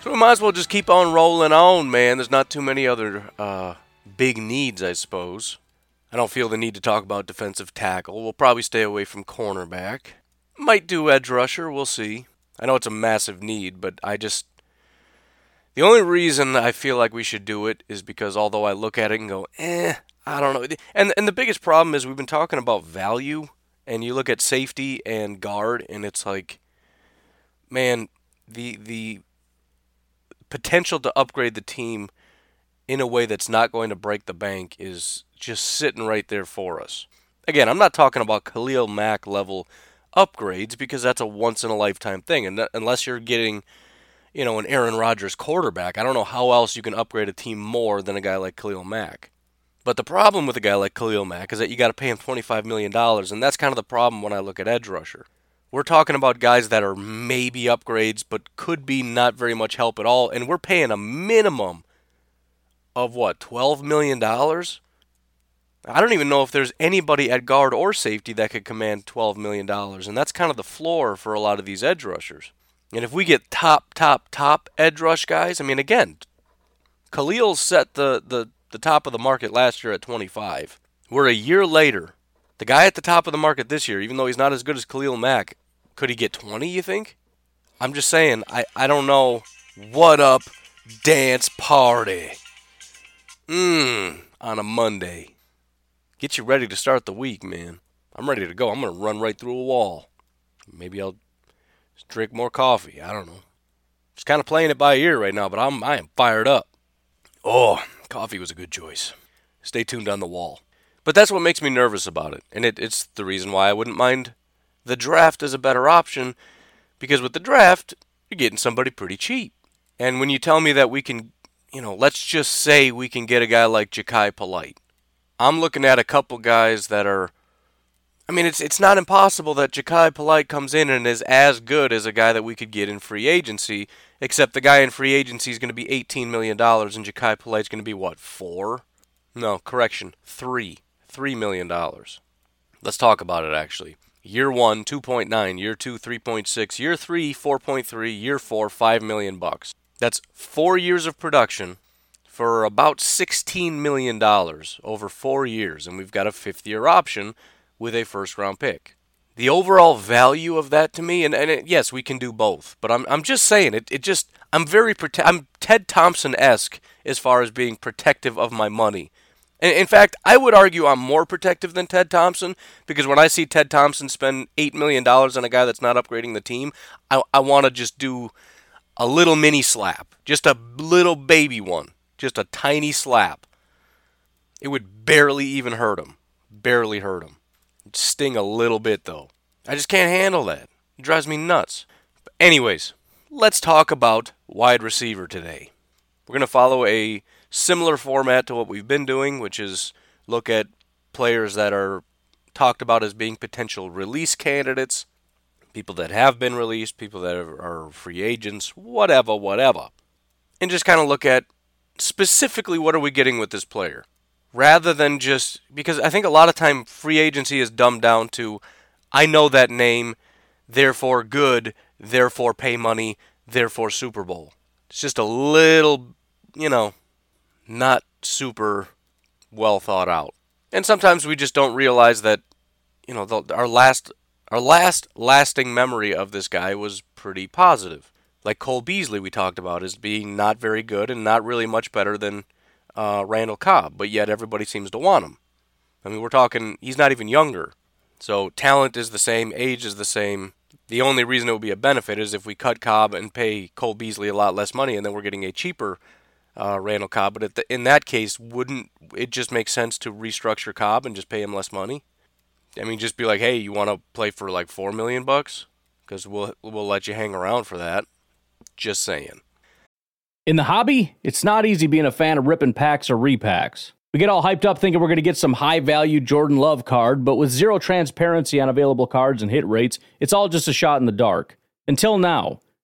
So we might as well just keep on rolling on, man. There's not too many other uh, big needs, I suppose. I don't feel the need to talk about defensive tackle. We'll probably stay away from cornerback. Might do edge rusher, we'll see. I know it's a massive need, but I just the only reason I feel like we should do it is because although I look at it and go, eh, I don't know. And and the biggest problem is we've been talking about value, and you look at safety and guard, and it's like, man, the the potential to upgrade the team in a way that's not going to break the bank is just sitting right there for us. Again, I'm not talking about Khalil Mack level upgrades because that's a once in a lifetime thing, and unless you're getting you know, an Aaron Rodgers quarterback. I don't know how else you can upgrade a team more than a guy like Khalil Mack. But the problem with a guy like Khalil Mack is that you got to pay him $25 million, and that's kind of the problem when I look at edge rusher. We're talking about guys that are maybe upgrades, but could be not very much help at all, and we're paying a minimum of what, $12 million? I don't even know if there's anybody at guard or safety that could command $12 million, and that's kind of the floor for a lot of these edge rushers. And if we get top, top, top edge rush guys, I mean, again, Khalil set the, the, the top of the market last year at 25. We're a year later. The guy at the top of the market this year, even though he's not as good as Khalil Mack, could he get 20, you think? I'm just saying, I, I don't know. What up, dance party? Mmm, on a Monday. Get you ready to start the week, man. I'm ready to go. I'm going to run right through a wall. Maybe I'll drink more coffee. I don't know. Just kind of playing it by ear right now, but I'm I am fired up. Oh, coffee was a good choice. Stay tuned on the wall. But that's what makes me nervous about it, and it, it's the reason why I wouldn't mind the draft as a better option, because with the draft you're getting somebody pretty cheap. And when you tell me that we can, you know, let's just say we can get a guy like Jachai Polite, I'm looking at a couple guys that are I mean, it's it's not impossible that Jachai Polite comes in and is as good as a guy that we could get in free agency, except the guy in free agency is going to be $18 million and Jachai Polite's going to be, what, four? No, correction, three. $3 million. Let's talk about it, actually. Year one, 2.9. Year two, 3.6. Year three, 4.3. Year four, 5 million bucks. That's four years of production for about $16 million over four years, and we've got a fifth year option with a first round pick. The overall value of that to me, and, and it, yes, we can do both, but I'm, I'm just saying it, it just, I'm very, prote- I'm Ted Thompson esque as far as being protective of my money. In fact, I would argue I'm more protective than Ted Thompson because when I see Ted Thompson spend $8 million on a guy that's not upgrading the team, I, I want to just do a little mini slap, just a little baby one, just a tiny slap. It would barely even hurt him. Barely hurt him sting a little bit though. I just can't handle that. It drives me nuts. But anyways, let's talk about wide receiver today. We're going to follow a similar format to what we've been doing, which is look at players that are talked about as being potential release candidates, people that have been released, people that are free agents, whatever, whatever. And just kind of look at specifically what are we getting with this player rather than just because I think a lot of time free agency is dumbed down to I know that name, therefore good, therefore pay money, therefore Super Bowl. It's just a little, you know, not super well thought out. And sometimes we just don't realize that, you know, the, our last our last lasting memory of this guy was pretty positive. Like Cole Beasley we talked about as being not very good and not really much better than uh, Randall Cobb, but yet everybody seems to want him. I mean, we're talking, he's not even younger. So talent is the same, age is the same. The only reason it would be a benefit is if we cut Cobb and pay Cole Beasley a lot less money, and then we're getting a cheaper uh, Randall Cobb. But the, in that case, wouldn't it just make sense to restructure Cobb and just pay him less money? I mean, just be like, hey, you want to play for like four million bucks? Because we'll we'll let you hang around for that. Just saying. In the hobby, it's not easy being a fan of ripping packs or repacks. We get all hyped up thinking we're going to get some high value Jordan Love card, but with zero transparency on available cards and hit rates, it's all just a shot in the dark. Until now,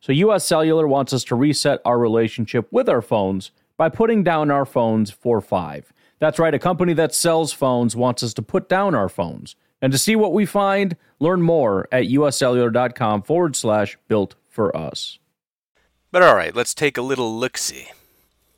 So, US Cellular wants us to reset our relationship with our phones by putting down our phones for five. That's right, a company that sells phones wants us to put down our phones. And to see what we find, learn more at uscellular.com forward slash built for us. But all right, let's take a little look see.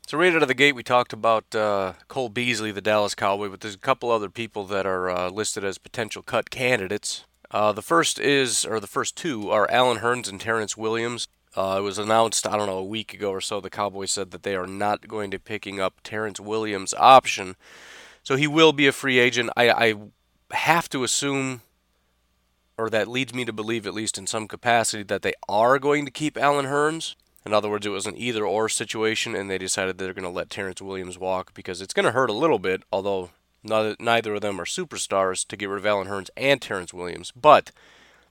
So right out of the gate, we talked about uh, Cole Beasley, the Dallas Cowboy, but there's a couple other people that are uh, listed as potential cut candidates. Uh, the first is, or the first two, are Allen Hurns and Terrence Williams. Uh, it was announced, I don't know, a week ago or so. The Cowboys said that they are not going to picking up Terrence Williams' option, so he will be a free agent. I, I have to assume, or that leads me to believe, at least in some capacity, that they are going to keep Allen Hurns. In other words, it was an either or situation, and they decided they're going to let Terrence Williams walk because it's going to hurt a little bit, although neither of them are superstars to get rid of Allen Hurns and Terrence Williams. But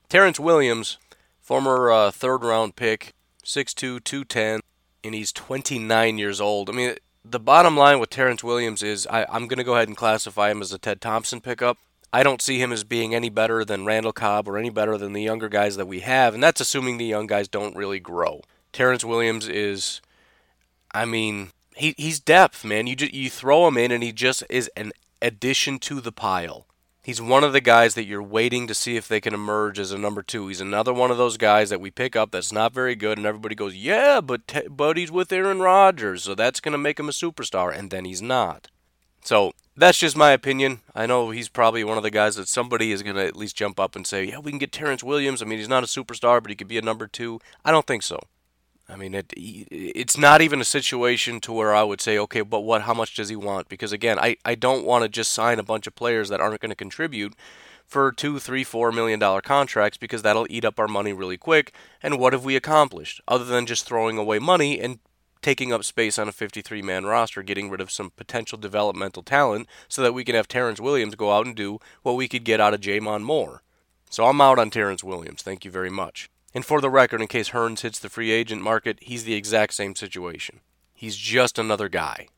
Terrence Williams, former uh, third round pick, 6'2, 210, and he's 29 years old. I mean, the bottom line with Terrence Williams is I, I'm going to go ahead and classify him as a Ted Thompson pickup. I don't see him as being any better than Randall Cobb or any better than the younger guys that we have, and that's assuming the young guys don't really grow. Terrence Williams is, I mean, he he's depth, man. You you throw him in, and he just is an addition to the pile. He's one of the guys that you're waiting to see if they can emerge as a number two. He's another one of those guys that we pick up that's not very good, and everybody goes, "Yeah, but but he's with Aaron Rodgers, so that's going to make him a superstar," and then he's not. So that's just my opinion. I know he's probably one of the guys that somebody is going to at least jump up and say, "Yeah, we can get Terrence Williams." I mean, he's not a superstar, but he could be a number two. I don't think so. I mean, it it's not even a situation to where I would say, okay, but what? How much does he want? Because again, I, I don't want to just sign a bunch of players that aren't going to contribute for two, three, four million dollar contracts because that'll eat up our money really quick. And what have we accomplished other than just throwing away money and taking up space on a 53 man roster, getting rid of some potential developmental talent so that we can have Terrence Williams go out and do what we could get out of J'Mon Moore. So I'm out on Terrence Williams. Thank you very much. And for the record, in case Hurns hits the free agent market, he's the exact same situation. He's just another guy.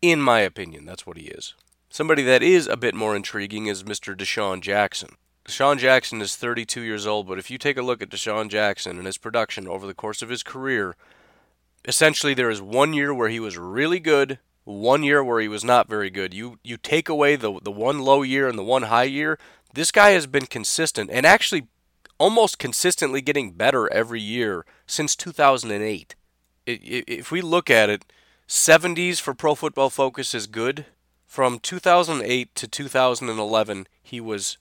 In my opinion, that's what he is. Somebody that is a bit more intriguing is Mr. DeSean Jackson. DeSean Jackson is 32 years old, but if you take a look at DeSean Jackson and his production over the course of his career, essentially there is one year where he was really good, one year where he was not very good. You you take away the the one low year and the one high year, this guy has been consistent and actually almost consistently getting better every year since 2008. If we look at it, 70s for Pro Football Focus is good. From 2008 to 2011, he was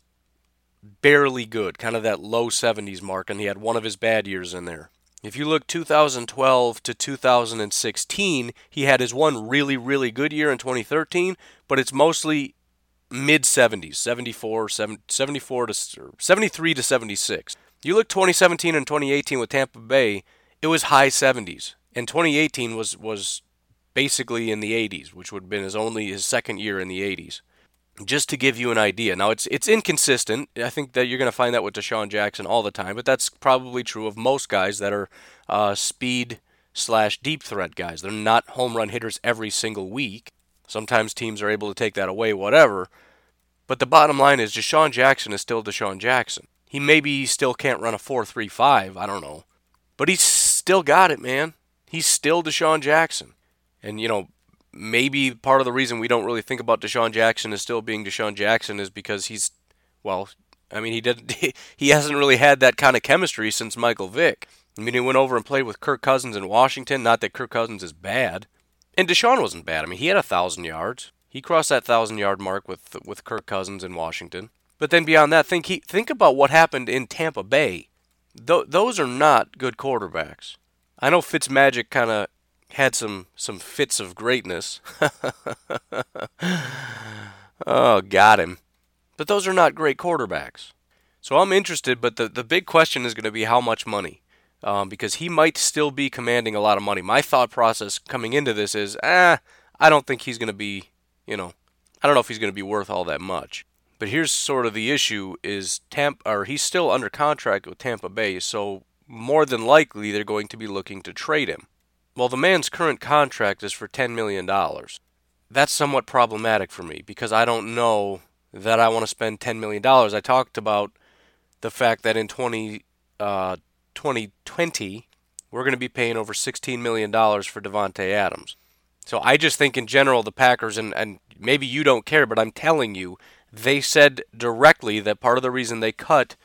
barely good, kind of that low 70s mark, and he had one of his bad years in there. If you look 2012 to 2016, he had his one really, really good year in 2013, but it's mostly mid 70s, 74, 74 to 73 to 76. You look 2017 and 2018 with Tampa Bay, it was high 70s, and 2018 was was basically in the 80s, which would have been his only his second year in the 80s. just to give you an idea. Now it's it's inconsistent. I think that you're going to find that with DeSean Jackson all the time, but that's probably true of most guys that are uh, speed slash deep threat guys. They're not home run hitters every single week. Sometimes teams are able to take that away, whatever. But the bottom line is DeSean Jackson is still DeSean Jackson. He maybe still can't run a 4.35, I don't know. But he's still got it, man. He's still DeSean Jackson. And you know, maybe part of the reason we don't really think about DeSean Jackson as still being DeSean Jackson is because he's, well, I mean, he did he hasn't really had that kind of chemistry since Michael Vick. I mean, he went over and played with Kirk Cousins in Washington. Not that Kirk Cousins is bad, and DeSean wasn't bad. I mean, he had a thousand yards. He crossed that thousand yard mark with with Kirk Cousins in Washington. But then beyond that, think he, think about what happened in Tampa Bay. Th- those are not good quarterbacks. I know Fitzmagic kind of had some some fits of greatness. oh, got him. But those are not great quarterbacks. So I'm interested, but the, the big question is going to be how much money. Um, because he might still be commanding a lot of money. My thought process coming into this is, ah, I don't think he's going to be, you know, I don't know if he's going to be worth all that much. But here's sort of the issue: is Tampa, or he's still under contract with Tampa Bay, so more than likely they're going to be looking to trade him. Well, the man's current contract is for $10 million. That's somewhat problematic for me because I don't know that I want to spend $10 million. I talked about the fact that in 20, uh, 2020, we're going to be paying over $16 million for Davante Adams. So I just think in general, the Packers, and, and maybe you don't care, but I'm telling you, they said directly that part of the reason they cut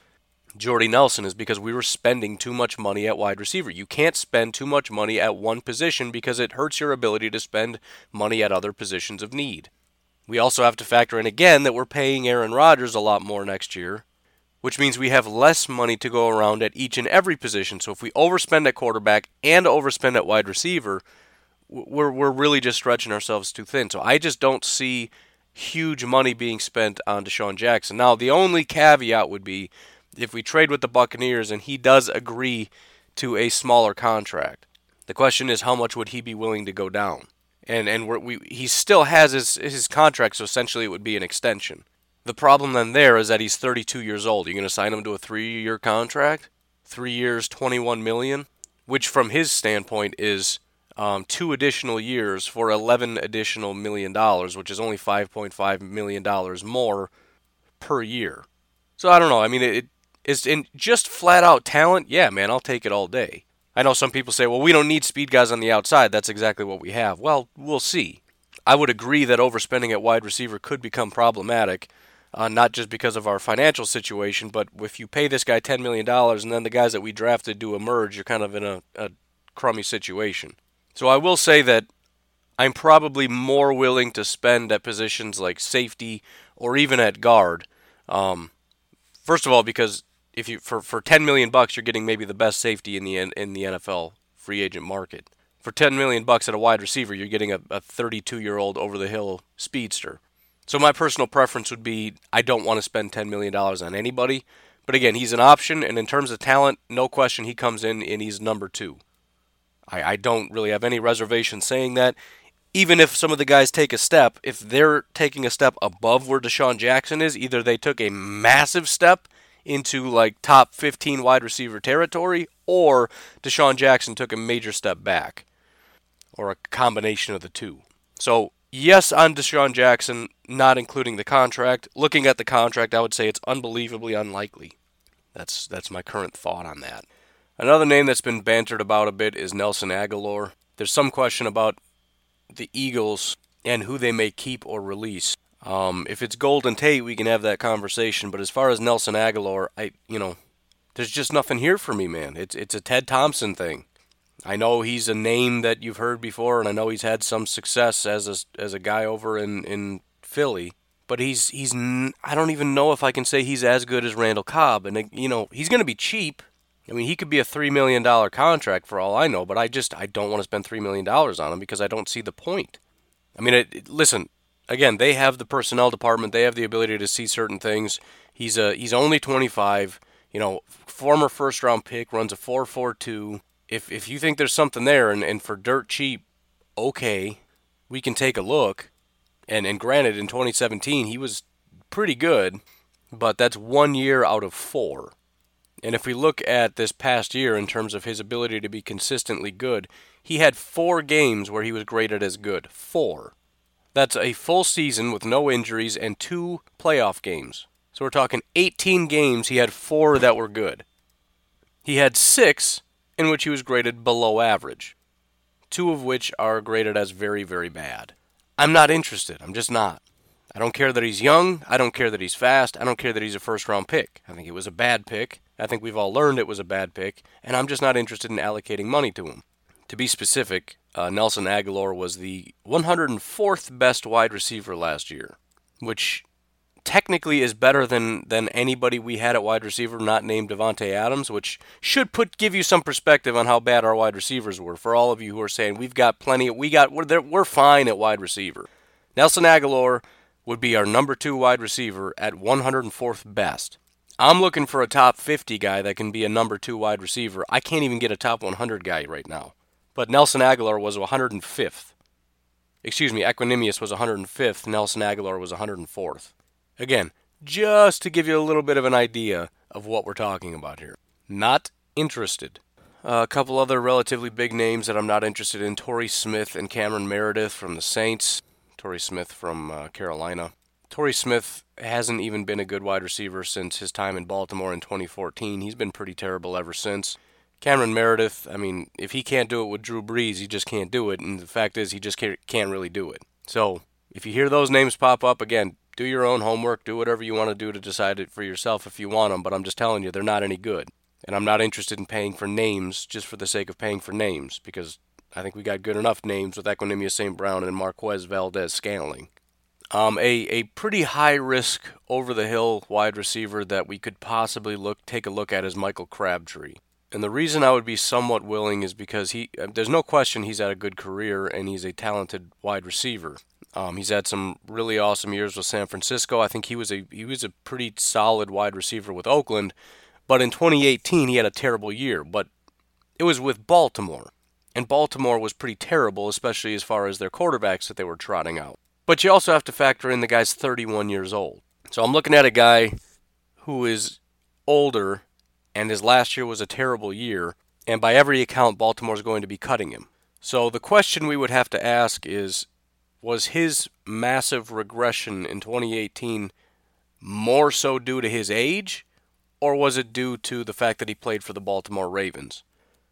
Jordy Nelson is because we were spending too much money at wide receiver. You can't spend too much money at one position because it hurts your ability to spend money at other positions of need. We also have to factor in again that we're paying Aaron Rodgers a lot more next year, which means we have less money to go around at each and every position. So if we overspend at quarterback and overspend at wide receiver, we're we're really just stretching ourselves too thin. So I just don't see huge money being spent on DeSean Jackson. Now, the only caveat would be if we trade with the Buccaneers and he does agree to a smaller contract. The question is how much would he be willing to go down? And and we he still has his his contract, so essentially it would be an extension. The problem then there is that he's 32 years old. You're going to sign him to a 3-year contract? 3 years, 21 million, which from his standpoint is um, two additional years for 11 additional million dollars, which is only 5.5 million dollars more per year. So I don't know. I mean, it, is in just flat out talent, yeah, man, I'll take it all day. I know some people say, well, we don't need speed guys on the outside. That's exactly what we have. Well, we'll see. I would agree that overspending at wide receiver could become problematic, uh, not just because of our financial situation, but if you pay this guy $10 million and then the guys that we drafted do emerge, you're kind of in a, a crummy situation. So I will say that I'm probably more willing to spend at positions like safety or even at guard. Um, first of all, because if you for for 10 million bucks you're getting maybe the best safety in the in the NFL free agent market. For 10 million bucks at a wide receiver, you're getting a 32 year old over the hill speedster. So my personal preference would be I don't want to spend 10 million dollars on anybody. But again, he's an option, and in terms of talent, no question he comes in and he's number two. I, I don't really have any reservation saying that. Even if some of the guys take a step, if they're taking a step above where DeSean Jackson is, either they took a massive step into like top 15 wide receiver territory, or DeSean Jackson took a major step back, or a combination of the two. So, yes, on DeSean Jackson, not including the contract. Looking at the contract, I would say it's unbelievably unlikely. That's that's my current thought on that. Another name that's been bantered about a bit is Nelson Agholor. There's some question about the Eagles and who they may keep or release. Um, if it's Golden Tate, we can have that conversation. But as far as Nelson Agholor, I you know, there's just nothing here for me, man. It's it's a Ted Thompson thing. I know he's a name that you've heard before, and I know he's had some success as a as a guy over in in Philly. But he's he's I don't even know if I can say he's as good as Randall Cobb, and you know he's going to be cheap. I mean, he could be a three million dollar contract for all I know, but I just I don't want to spend three million dollars on him because I don't see the point. I mean, it, it, listen, again, they have the personnel department. They have the ability to see certain things. He's a he's only 25. You know, former first round pick runs a 4.42. If if you think there's something there, and, and for dirt cheap, okay, we can take a look. And and granted, in 2017 he was pretty good, but that's one year out of four. And if we look at this past year in terms of his ability to be consistently good, he had four games where he was graded as good. Four. That's a full season with no injuries and two playoff games. So we're talking 18 games, he had four that were good. He had six in which he was graded below average, two of which are graded as very, very bad. I'm not interested. I'm just not. I don't care that he's young. I don't care that he's fast. I don't care that he's a first round pick. I think it was a bad pick. I think we've all learned it was a bad pick, and I'm just not interested in allocating money to him. To be specific, uh, Nelson Agholor was the 104th best wide receiver last year, which technically is better than than anybody we had at wide receiver not named Davante Adams, which should put give you some perspective on how bad our wide receivers were. For all of you who are saying we've got plenty, we got we're we're fine at wide receiver. Nelson Agholor would be our number two wide receiver at 104th best. I'm looking for a top 50 guy that can be a number two wide receiver. I can't even get a top 100 guy right now. But Nelson Agholor was 105th. Excuse me, Equanimeous was 105th. Nelson Agholor was 104th. Again, just to give you a little bit of an idea of what we're talking about here. Not interested. Uh, a couple other relatively big names that I'm not interested in Torrey Smith and Cameron Meredith from the Saints. Torrey Smith from uh, Carolina. Torrey Smith hasn't even been a good wide receiver since his time in Baltimore in 2014. He's been pretty terrible ever since. Cameron Meredith, I mean, if he can't do it with Drew Brees, he just can't do it. And the fact is, he just can't, can't really do it. So if you hear those names pop up, again, do your own homework, do whatever you want to do to decide it for yourself if you want them. But I'm just telling you, they're not any good. And I'm not interested in paying for names just for the sake of paying for names because I think we got good enough names with Equanimeous St. Brown and Marquez Valdes-Scantling. Um, a, a pretty high risk over the hill wide receiver that we could possibly look take a look at is Michael Crabtree. And the reason I would be somewhat willing is because he uh, there's no question he's had a good career and he's a talented wide receiver. Um, he's had some really awesome years with San Francisco. I think he was a he was a pretty solid wide receiver with Oakland, but in 2018 he had a terrible year. But it was with Baltimore, and Baltimore was pretty terrible, especially as far as their quarterbacks that they were trotting out. But you also have to factor in the guy's 31 years old. So I'm looking at a guy who is older, and his last year was a terrible year, and by every account, Baltimore's going to be cutting him. So the question we would have to ask is was his massive regression in 2018 more so due to his age, or was it due to the fact that he played for the Baltimore Ravens?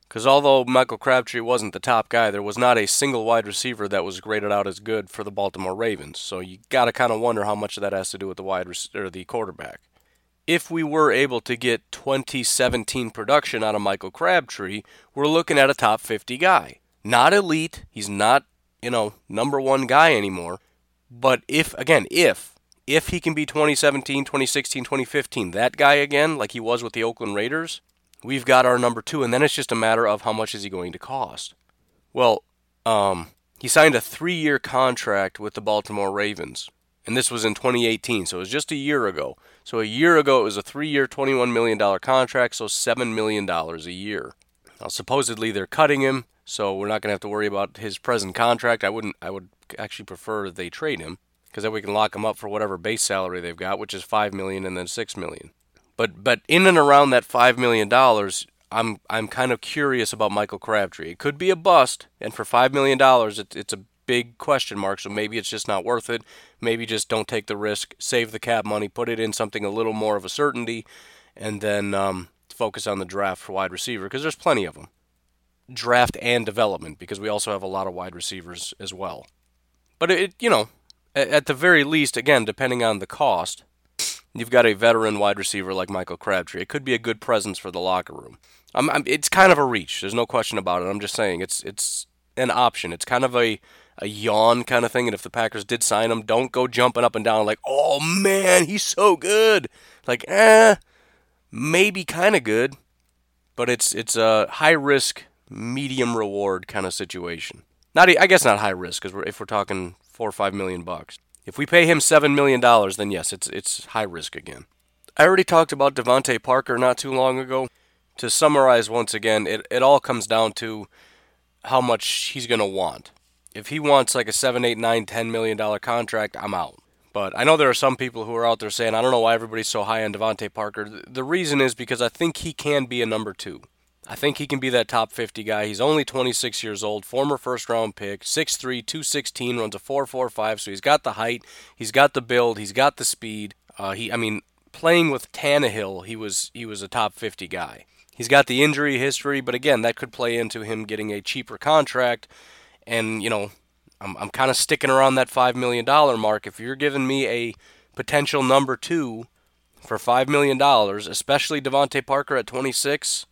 Because although Michael Crabtree wasn't the top guy, there was not a single wide receiver that was graded out as good for the Baltimore Ravens. So you got to kind of wonder how much of that has to do with the wide or the quarterback. If we were able to get 2017 production out of Michael Crabtree, we're looking at a top 50 guy. Not elite, he's not, you know, number 1 guy anymore. But if again, if if he can be 2017, 2016, 2015, that guy again like he was with the Oakland Raiders, we've got our number two, and then it's just a matter of how much is he going to cost. Well, um, he signed a three-year contract with the Baltimore Ravens, and this was in 2018, so it was just a year ago. So a year ago, it was a three-year, 21 million dollar contract, so seven million dollars a year. Now, supposedly they're cutting him, so we're not going to have to worry about his present contract. I wouldn't. I would actually prefer they trade him because then we can lock him up for whatever base salary they've got, which is five million and then six million. But but in and around that five million dollars, I'm I'm kind of curious about Michael Crabtree. It could be a bust, and for five million dollars, it, it's a big question mark. So maybe it's just not worth it. Maybe just don't take the risk, save the cap money, put it in something a little more of a certainty, and then um, focus on the draft for wide receiver because there's plenty of them. Draft and development because we also have a lot of wide receivers as well. But it, you know, at the very least, again, depending on the cost, you've got a veteran wide receiver like Michael Crabtree. It could be a good presence for the locker room. I'm, I'm, it's kind of a reach. There's no question about it. I'm just saying it's it's an option. It's kind of a a yawn kind of thing. And if the Packers did sign him, don't go jumping up and down like, oh man, he's so good. Like, eh, maybe kind of good, but it's it's a high risk, medium reward kind of situation. Not, I guess not high risk because if we're talking four or five million bucks. If we pay him $7 million, then yes, it's, it's high risk again. I already talked about DeVante Parker not too long ago. To summarize once again, it, it all comes down to how much he's going to want. if he wants like a seven, eight, nine, ten million dollar contract, I'm out. But I know there are some people who are out there saying, I don't know why everybody's so high on DeVante Parker. The reason is because I think he can be a number two. I think he can be that top 50 guy. He's only 26 years old, former first round pick, 6'3, 216, runs a 4'4'5, so he's got the height, he's got the build, he's got the speed. Uh, he, I mean, playing with Tannehill, he was he was a top 50 guy. He's got the injury history, but again, that could play into him getting a cheaper contract. And you know, I'm I'm kind of sticking around that five million dollar mark. If you're giving me a potential number two for five million dollars, especially DeVante Parker at 26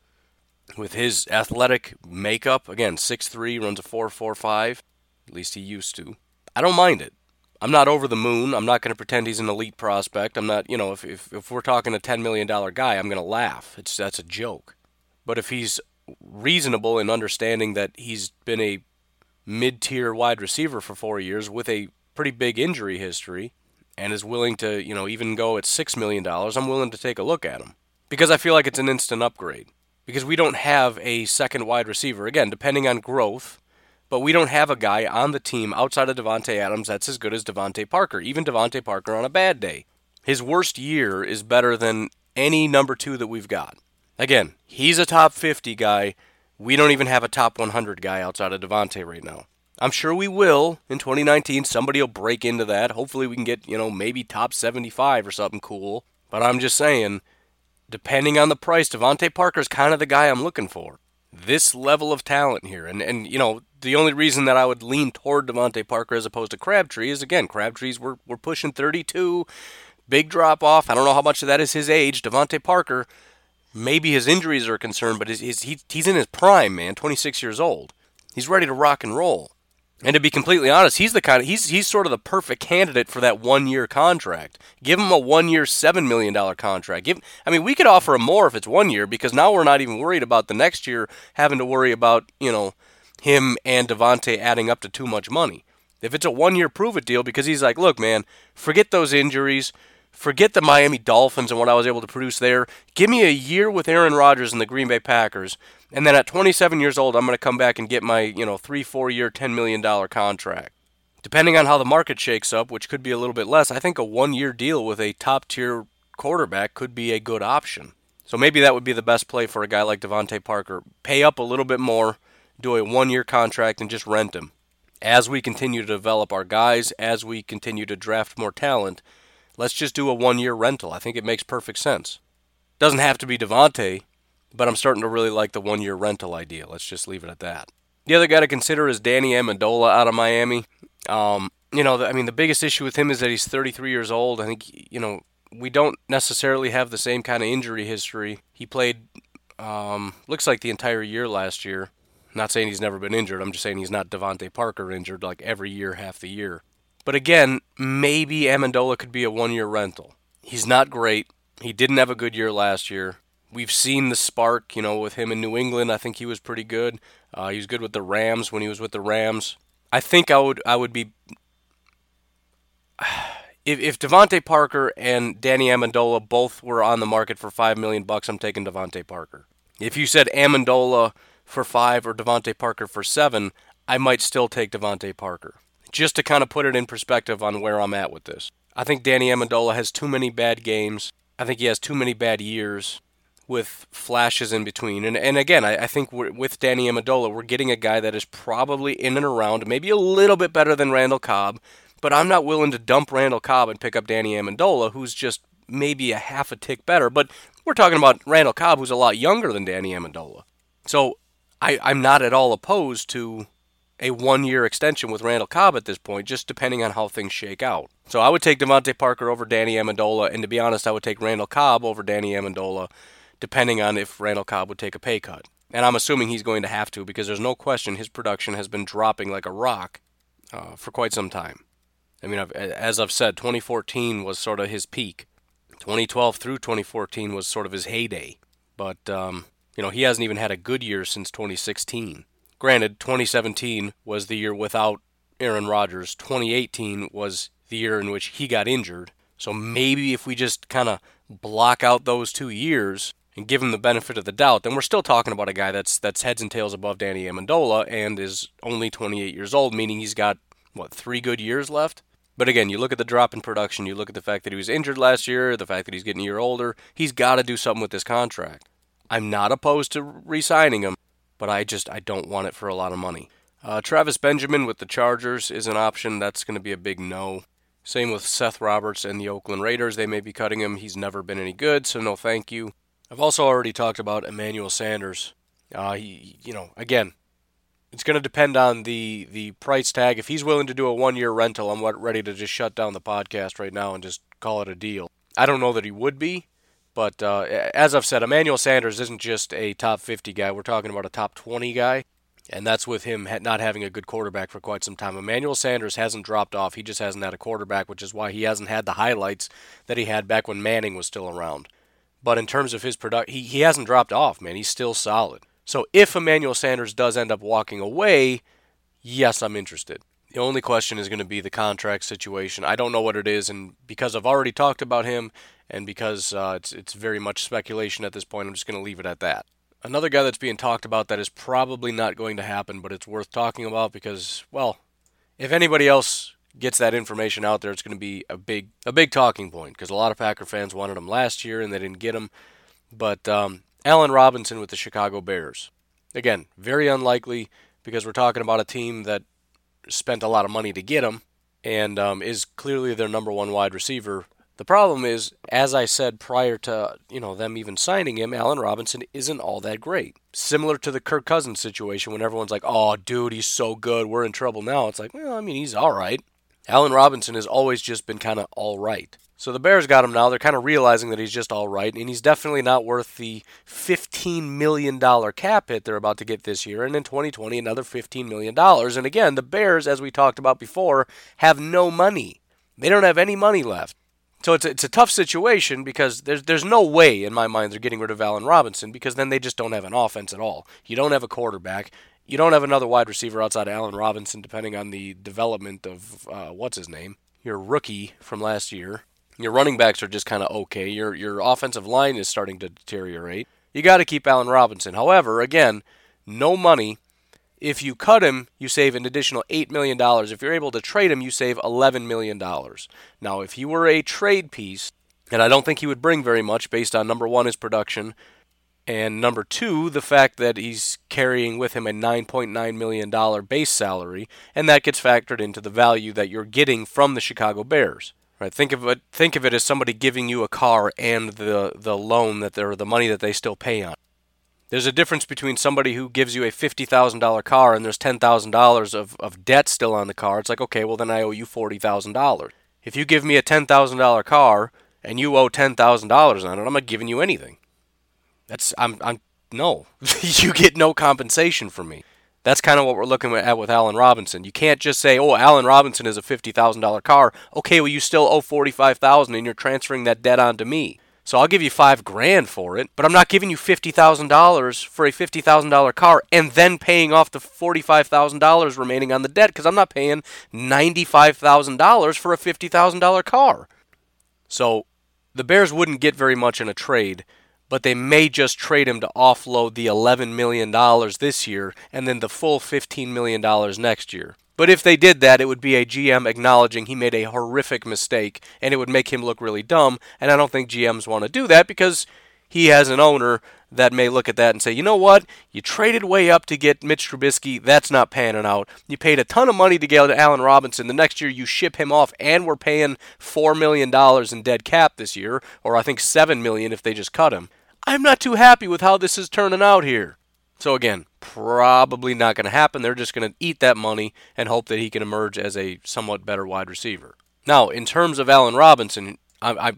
with his athletic makeup, again, 6'3, runs a 4'4'5, at least he used to. I don't mind it. I'm not over the moon. I'm not going to pretend he's an elite prospect. I'm not, you know, if, if, if we're talking a $10 million guy, I'm going to laugh. It's That's a joke. But if he's reasonable in understanding that he's been a mid tier wide receiver for four years with a pretty big injury history and is willing to, you know, even go at $6 million, I'm willing to take a look at him. Because I feel like it's an instant upgrade because we don't have a second wide receiver. Again, depending on growth, but we don't have a guy on the team outside of Davante Adams that's as good as DeVante Parker, even DeVante Parker on a bad day. His worst year is better than any number two that we've got. Again, he's a top 50 guy. We don't even have a top 100 guy outside of DeVante right now. I'm sure we will in 2019. Somebody will break into that. Hopefully, we can get, you know, maybe top 75 or something cool. But I'm just saying, depending on the price, DeVante Parker's kind of the guy I'm looking for. This level of talent here. And, and you know, the only reason that I would lean toward DeVante Parker as opposed to Crabtree is, again, Crabtree's we're, we're pushing 32. Big drop off. I don't know how much of that is his age. DeVante Parker, maybe his injuries are a concern, but his, his, he, he's in his prime, man, 26 years old. He's ready to rock and roll. And to be completely honest, he's the kind of he's he's sort of the perfect candidate for that one year contract. Give him a one year seven million dollar contract. Give I mean we could offer him more if it's one year because now we're not even worried about the next year having to worry about, you know, him and DeVante adding up to too much money. If it's a one year prove it deal because he's like, look, man, forget those injuries. Forget the Miami Dolphins and what I was able to produce there. Give me a year with Aaron Rodgers and the Green Bay Packers, and then at 27 years old, I'm going to come back and get my, you know, three, four year, $10 million contract. Depending on how the market shakes up, which could be a little bit less, I think a one year deal with a top tier quarterback could be a good option. So maybe that would be the best play for a guy like DeVante Parker. Pay up a little bit more, do a one year contract, and just rent him. As we continue to develop our guys, as we continue to draft more talent, let's just do a one year rental. I think it makes perfect sense. Doesn't have to be DeVante, but I'm starting to really like the one year rental idea. Let's just leave it at that. The other guy to consider is Danny Amendola out of Miami. Um, you know, I mean, the biggest issue with him is that he's 33 years old. I think, you know, we don't necessarily have the same kind of injury history. He played, um, looks like the entire year last year. not saying he's never been injured. I'm just saying he's not DeVante Parker injured like every year, half the year. But again, maybe Amendola could be a one year rental. He's not great. He didn't have a good year last year we've seen the spark, you know, with him in New England. I think he was pretty good. Uh, he was good with the Rams when he was with the Rams. I think I would I would be if if DeVante Parker and Danny Amendola both were on the market for five million bucks, I'm taking DeVante Parker. If you said Amendola for five or DeVante Parker for seven, I might still take DeVante Parker. Just to kind of put it in perspective on where I'm at with this. I think Danny Amendola has too many bad games. I think he has too many bad years with flashes in between. And and again, I, I think with Danny Amendola, we're getting a guy that is probably in and around, maybe a little bit better than Randall Cobb, but I'm not willing to dump Randall Cobb and pick up Danny Amendola, who's just maybe a half a tick better. But we're talking about Randall Cobb, who's a lot younger than Danny Amendola. So I, I'm not at all opposed to a one year extension with Randall Cobb at this point, just depending on how things shake out. So I would take DeVante Parker over Danny Amendola, and to be honest, I would take Randall Cobb over Danny Amendola depending on if Randall Cobb would take a pay cut. And I'm assuming he's going to have to because there's no question his production has been dropping like a rock uh, for quite some time. I mean, as I've said, 2014 was sort of his peak. 2012 through 2014 was sort of his heyday. But, um, you know, he hasn't even had a good year since 2016. Granted, 2017 was the year without Aaron Rodgers. 2018 was the year in which he got injured. So maybe if we just kind of block out those two years, and give him the benefit of the doubt, then we're still talking about a guy that's that's heads and tails above Danny Amendola and is only 28 years old, meaning he's got what three good years left. But again, you look at the drop in production, you look at the fact that he was injured last year, the fact that he's getting a year older. He's got to do something with this contract. I'm not opposed to re-signing him, but I just I don't want it for a lot of money. Uh, Travis Benjamin with the Chargers is an option. That's going to be a big no. Same with Seth Roberts and the Oakland Raiders. They may be cutting him. He's never been any good, so no thank you. I've also already talked about Emmanuel Sanders. Uh, he, you know, again, it's going to depend on the the price tag. If he's willing to do a one year rental, I'm ready to just shut down the podcast right now and just call it a deal. I don't know that he would be, but uh, as I've said, Emmanuel Sanders isn't just a top 50 guy. We're talking about a top 20 guy, and that's with him not having a good quarterback for quite some time. Emmanuel Sanders hasn't dropped off. He just hasn't had a quarterback, which is why he hasn't had the highlights that he had back when Manning was still around. But in terms of his product, he, he hasn't dropped off, man. He's still solid. So if Emmanuel Sanders does end up walking away, yes, I'm interested. The only question is going to be the contract situation. I don't know what it is, and because I've already talked about him, and because uh, it's it's very much speculation at this point, I'm just going to leave it at that. Another guy that's being talked about that is probably not going to happen, but it's worth talking about because, well, if anybody else gets that information out there, it's going to be a big a big talking point because a lot of Packer fans wanted him last year and they didn't get him. But um, Allen Robinson with the Chicago Bears. Again, very unlikely because we're talking about a team that spent a lot of money to get him and um, is clearly their number one wide receiver. The problem is, as I said prior to you know them even signing him, Allen Robinson isn't all that great. Similar to the Kirk Cousins situation, when everyone's like, "Oh, dude, he's so good, we're in trouble now." It's like, well, I mean, he's all right. Allen Robinson has always just been kind of all right. So the Bears got him now. They're kind of realizing that he's just all right, and he's definitely not worth the $15 million cap hit they're about to get this year. And in 2020, another $15 million. And again, the Bears, as we talked about before, have no money. They don't have any money left. So it's a, it's a tough situation because there's there's no way in my mind they're getting rid of Allen Robinson because then they just don't have an offense at all. You don't have a quarterback. You don't have another wide receiver outside of Allen Robinson, depending on the development of uh, what's his name, your rookie from last year. Your running backs are just kind of okay. Your your offensive line is starting to deteriorate. You got to keep Allen Robinson. However, again, no money. If you cut him, you save an additional $8 million. If you're able to trade him, you save $11 million. Now, if he were a trade piece, and I don't think he would bring very much based on number one, his production, and number two, the fact that he's carrying with him a $9.9 million base salary, and that gets factored into the value that you're getting from the Chicago Bears. Right. Think of it. Think of it as somebody giving you a car and the the loan that they're the money that they still pay on. There's a difference between somebody who gives you a fifty thousand dollar car and there's ten thousand dollars of of debt still on the car. It's like okay, well then I owe you forty thousand dollars. If you give me a ten thousand dollar car and you owe ten thousand dollars on it, I'm not giving you anything. That's I'm I'm no. you get no compensation from me. That's kind of what we're looking at with Allen Robinson. You can't just say, "Oh, Allen Robinson is a fifty thousand dollar car." Okay, well, you still owe forty five thousand, and you're transferring that debt onto me. So I'll give you five grand for it, but I'm not giving you fifty thousand dollars for a fifty thousand dollar car and then paying off the forty five thousand dollars remaining on the debt because I'm not paying ninety five thousand dollars for a fifty thousand dollar car. So the Bears wouldn't get very much in a trade but they may just trade him to offload the $11 million this year and then the full $15 million next year. But if they did that, it would be a GM acknowledging he made a horrific mistake and it would make him look really dumb. And I don't think GMs want to do that because he has an owner that may look at that and say, you know what? You traded way up to get Mitch Trubisky. That's not panning out. You paid a ton of money to get Allen Robinson. The next year you ship him off, and we're paying $4 million in dead cap this year, or I think 7 million if they just cut him. I'm not too happy with how this is turning out here. So again, probably not going to happen. They're just going to eat that money and hope that he can emerge as a somewhat better wide receiver. Now, in terms of Allen Robinson, I, I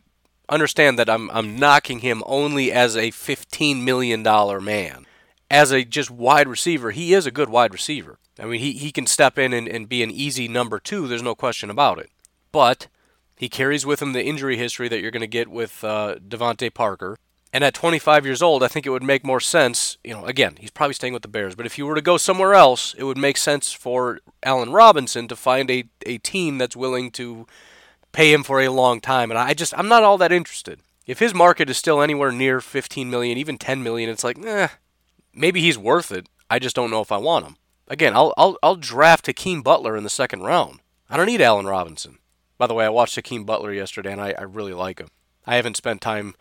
understand that I'm I'm knocking him only as a 15 million dollar man. As a just wide receiver, he is a good wide receiver. I mean, he, he can step in and, and be an easy number two. There's no question about it. But he carries with him the injury history that you're going to get with uh, DeVante Parker. And at 25 years old, I think it would make more sense. You know, again, he's probably staying with the Bears, but if you were to go somewhere else, it would make sense for Allen Robinson to find a, a team that's willing to pay him for a long time. And I just, I'm not all that interested. If his market is still anywhere near 15 million, even 10 million, it's like, eh, maybe he's worth it. I just don't know if I want him. Again, I'll I'll, I'll draft Hakeem Butler in the second round. I don't need Allen Robinson. By the way, I watched Hakeem Butler yesterday, and I, I really like him. I haven't spent time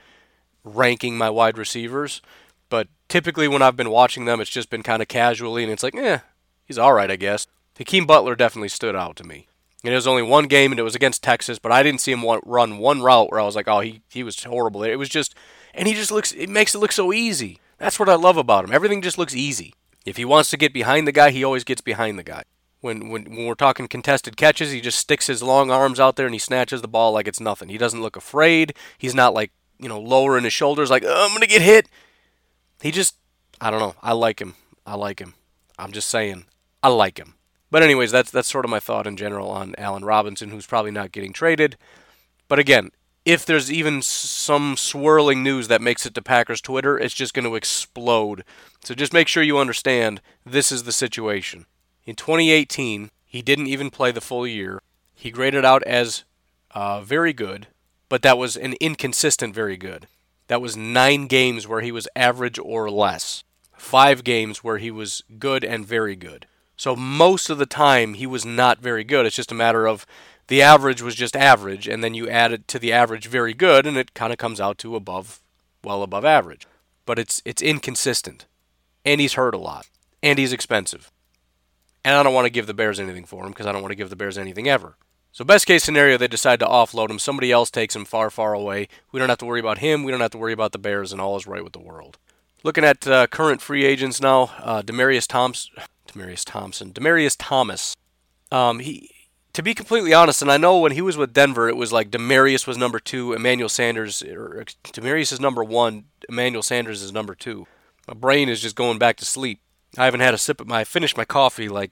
ranking my wide receivers, but typically when I've been watching them, it's just been kind of casually, and it's like, eh, he's all right, I guess. Hakeem Butler definitely stood out to me. And it was only one game, and it was against Texas, but I didn't see him run one route where I was like, oh, he, he was horrible. It was just, and he just looks, it makes it look so easy. That's what I love about him. Everything just looks easy. If he wants to get behind the guy, he always gets behind the guy. When, when, when we're talking contested catches, he just sticks his long arms out there and he snatches the ball like it's nothing. He doesn't look afraid. He's not like, you know, lowering his shoulders like, oh, I'm going to get hit. He just, I don't know. I like him. I like him. I'm just saying, I like him. But anyways, that's that's sort of my thought in general on Allen Robinson, who's probably not getting traded. But again, if there's even some swirling news that makes it to Packers Twitter, it's just going to explode. So just make sure you understand this is the situation. In 2018, he didn't even play the full year. He graded out as uh, very good, but that was an inconsistent very good. That was nine games where he was average or less, five games where he was good and very good. So most of the time he was not very good. It's just a matter of the average was just average, and then you add it to the average very good, and it kind of comes out to above, well above average. But it's it's inconsistent, and he's hurt a lot, and he's expensive, and I don't want to give the Bears anything for him because I don't want to give the Bears anything ever. So best case scenario, they decide to offload him. Somebody else takes him far, far away. We don't have to worry about him. We don't have to worry about the Bears, and all is right with the world. Looking at uh, current free agents now, uh, Demaryius Thompson, Demaryius Thompson, Demaryius Thomas. Um, he, to be completely honest, and I know when he was with Denver, it was like Demaryius was number two, Emmanuel Sanders, or Demaryius is number one, Emmanuel Sanders is number two. My brain is just going back to sleep. I haven't had a sip of my, I finished my coffee like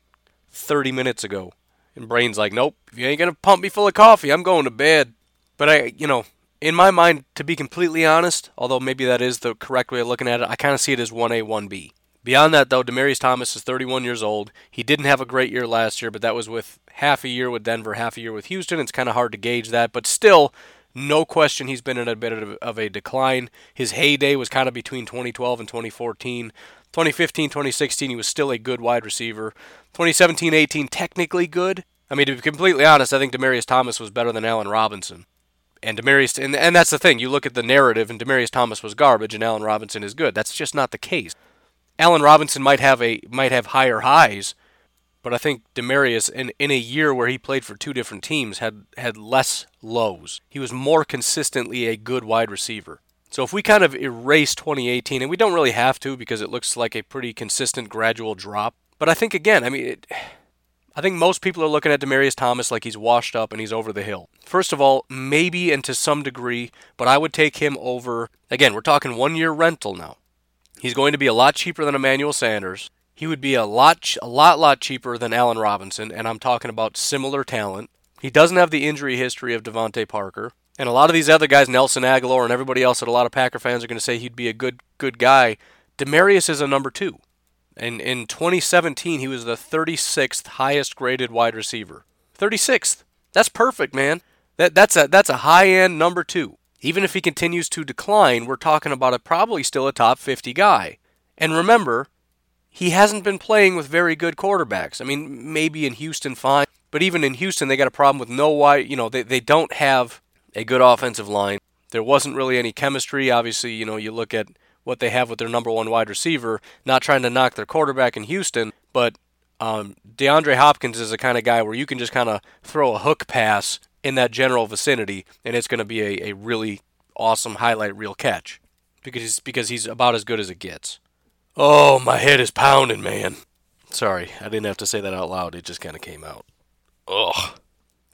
30 minutes ago. And brain's like, nope, if you ain't gonna pump me full of coffee, I'm going to bed. But I, you know, in my mind, to be completely honest, although maybe that is the correct way of looking at it, I kind of see it as 1A, 1B. Beyond that, though, Demaryius Thomas is 31 years old. He didn't have a great year last year, but that was with half a year with Denver, half a year with Houston. It's kind of hard to gauge that, but still, no question he's been in a bit of a decline. His heyday was kind of between 2012 and 2014. 2015, 2016, he was still a good wide receiver. 2017, 18, technically good. I mean, to be completely honest, I think Demaryius Thomas was better than Allen Robinson. And Demaryius, and, and that's the thing. You look at the narrative, and Demaryius Thomas was garbage, and Allen Robinson is good. That's just not the case. Allen Robinson might have a might have higher highs, but I think Demaryius in in a year where he played for two different teams had had less lows. He was more consistently a good wide receiver. So if we kind of erase 2018, and we don't really have to because it looks like a pretty consistent gradual drop, but I think again, I mean. It, I think most people are looking at Demaryius Thomas like he's washed up and he's over the hill. First of all, maybe and to some degree, but I would take him over. Again, we're talking one year rental now. He's going to be a lot cheaper than Emmanuel Sanders. He would be a lot, a lot, lot cheaper than Allen Robinson, and I'm talking about similar talent. He doesn't have the injury history of DeVante Parker, and a lot of these other guys, Nelson Agholor and everybody else, that a lot of Packer fans are going to say he'd be a good, good guy. Demaryius is a number two, and in 2017 he was the 36th highest graded wide receiver. 36th. That's perfect, man. That that's a that's a high end number two. Even if he continues to decline, we're talking about a probably still a top 50 guy. And remember, he hasn't been playing with very good quarterbacks. I mean, maybe in Houston, fine. But even in Houston, they got a problem with no wide, you know, they, they don't have a good offensive line. There wasn't really any chemistry. Obviously, you know, you look at what they have with their number one wide receiver, not trying to knock their quarterback in Houston, but um, DeAndre Hopkins is the kind of guy where you can just kind of throw a hook pass in that general vicinity, and it's going to be a, a really awesome highlight reel catch because he's, because he's about as good as it gets. Oh, my head is pounding, man. Sorry, I didn't have to say that out loud. It just kind of came out. Ugh.